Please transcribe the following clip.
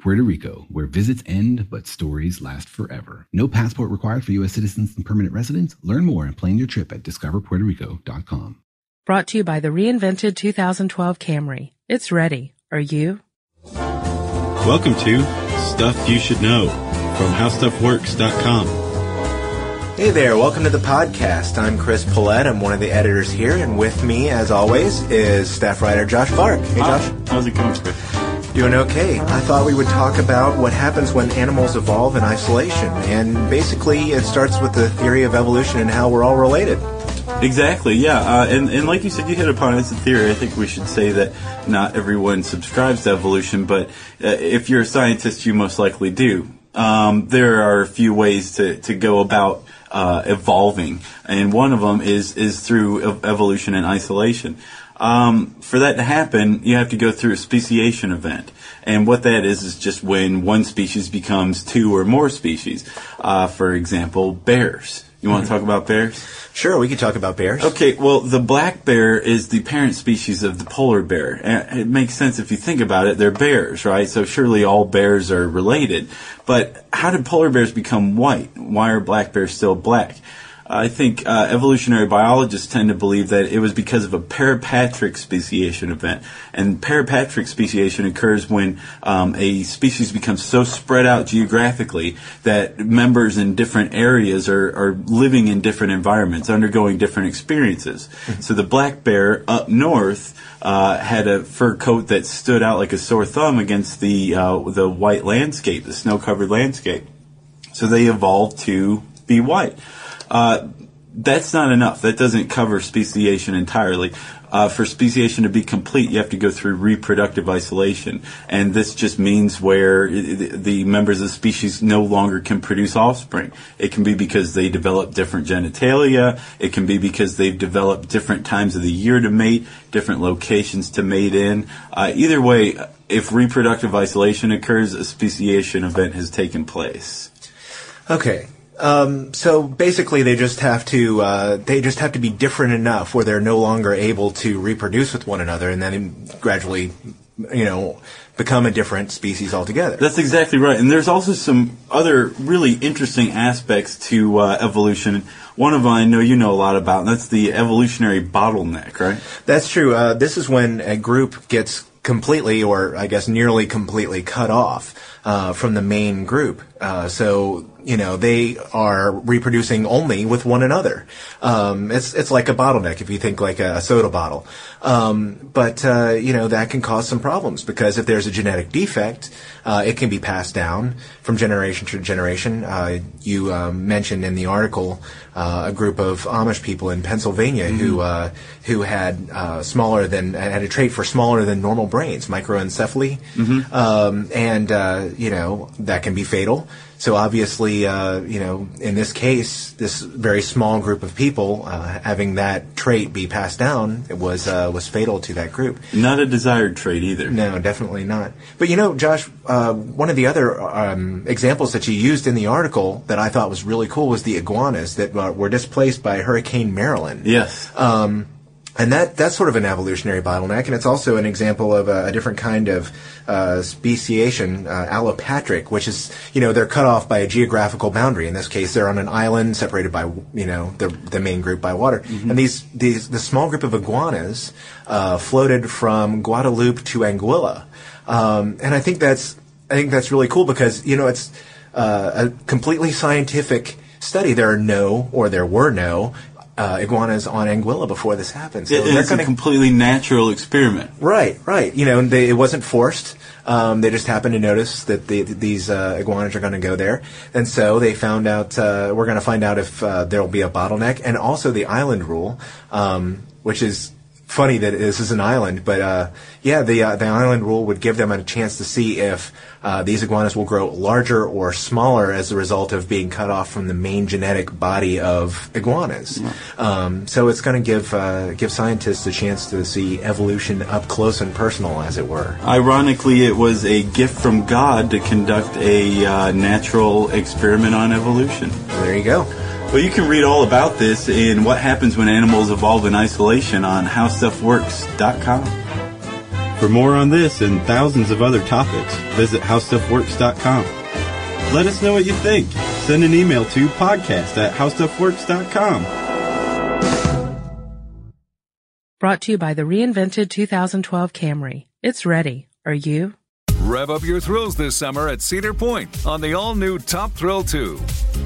Puerto Rico, where visits end but stories last forever. No passport required for U.S. citizens and permanent residents. Learn more and plan your trip at discoverpuertorico.com. Brought to you by the reinvented 2012 Camry. It's ready. Are you? Welcome to Stuff You Should Know from HowStuffWorks.com. Hey there, welcome to the podcast. I'm Chris Pollette. I'm one of the editors here, and with me, as always, is staff writer Josh Clark. Hey, Josh. How's it going, Chris? Doing okay. I thought we would talk about what happens when animals evolve in isolation. And basically, it starts with the theory of evolution and how we're all related. Exactly, yeah. Uh, and, and like you said, you hit upon it. It's a theory. I think we should say that not everyone subscribes to evolution, but uh, if you're a scientist, you most likely do. Um, there are a few ways to, to go about uh, evolving, and one of them is, is through ev- evolution and isolation. Um, for that to happen, you have to go through a speciation event. And what that is is just when one species becomes two or more species. Uh, for example, bears. You want to talk about bears? Sure, we could talk about bears. Okay, well, the black bear is the parent species of the polar bear. And it makes sense if you think about it. They're bears, right? So surely all bears are related. But how did polar bears become white? Why are black bears still black? I think uh, evolutionary biologists tend to believe that it was because of a parapatric speciation event. And parapatric speciation occurs when um, a species becomes so spread out geographically that members in different areas are, are living in different environments, undergoing different experiences. So the black bear up north uh, had a fur coat that stood out like a sore thumb against the uh, the white landscape, the snow-covered landscape. So they evolved to be white. Uh, that's not enough. That doesn't cover speciation entirely. Uh, for speciation to be complete, you have to go through reproductive isolation, and this just means where the members of the species no longer can produce offspring. It can be because they develop different genitalia. It can be because they've developed different times of the year to mate, different locations to mate in. Uh, either way, if reproductive isolation occurs, a speciation event has taken place. Okay. Um, so basically, they just have to uh, they just have to be different enough where they're no longer able to reproduce with one another, and then gradually, you know, become a different species altogether. That's exactly right. And there's also some other really interesting aspects to uh, evolution. One of them I know you know a lot about, and that's the evolutionary bottleneck, right? That's true. Uh, this is when a group gets completely, or I guess nearly completely, cut off uh, from the main group. Uh, so you know they are reproducing only with one another. Um, it's it's like a bottleneck if you think like a, soda bottle. Um, but uh, you know that can cause some problems because if there's a genetic defect, uh, it can be passed down from generation to generation. Uh, you um, mentioned in the article uh, a group of Amish people in Pennsylvania who uh, who had uh, smaller than had a trait for smaller than normal brains, microencephaly, um, and uh, you know that can be fatal. So obviously, uh, you know, in this case, this very small group of people uh, having that trait be passed down it was uh, was fatal to that group. Not a desired trait either. No, definitely not. But you know, Josh, uh, one of the other um, examples that you used in the article that I thought was really cool was the iguanas that uh, were displaced by Hurricane Marilyn. Yes. Um, and that that's sort of an evolutionary bottleneck, and it's also an example of a, a different kind of uh, speciation, uh, allopatric, which is you know they're cut off by a geographical boundary. In this case, they're on an island separated by you know the the main group by water. And these these the small group of iguanas uh, floated from Guadeloupe to Anguilla, um, and I think that's I think that's really cool because you know it's uh, a completely scientific study. There are no, or there were no, uh, iguanas on Anguilla before this happened. So it, it's gonna, a completely natural experiment. Right, right. You know, they, it wasn't forced. Um, they just happened to notice that the, these uh, iguanas are going to go there, and so they found out. Uh, we're going to find out if uh, there will be a bottleneck, and also the island rule, um, which is funny that this is an island, but uh, yeah, the uh, the island rule would give them a chance to see if uh, these iguanas will grow larger or smaller as a result of being cut off from the main genetic body of iguanas. Um, so it's going to give uh, give scientists a chance to see evolution up close and personal, as it were. Ironically, it was a gift from God to conduct a uh, natural experiment on evolution. There you go. Well, you can read all about this in What Happens When Animals Evolve in Isolation on HowStuffWorks.com. For more on this and thousands of other topics, visit HowStuffWorks.com. Let us know what you think. Send an email to podcast at HowStuffWorks.com. Brought to you by the reinvented 2012 Camry. It's ready. Are you? Rev up your thrills this summer at Cedar Point on the all new Top Thrill 2.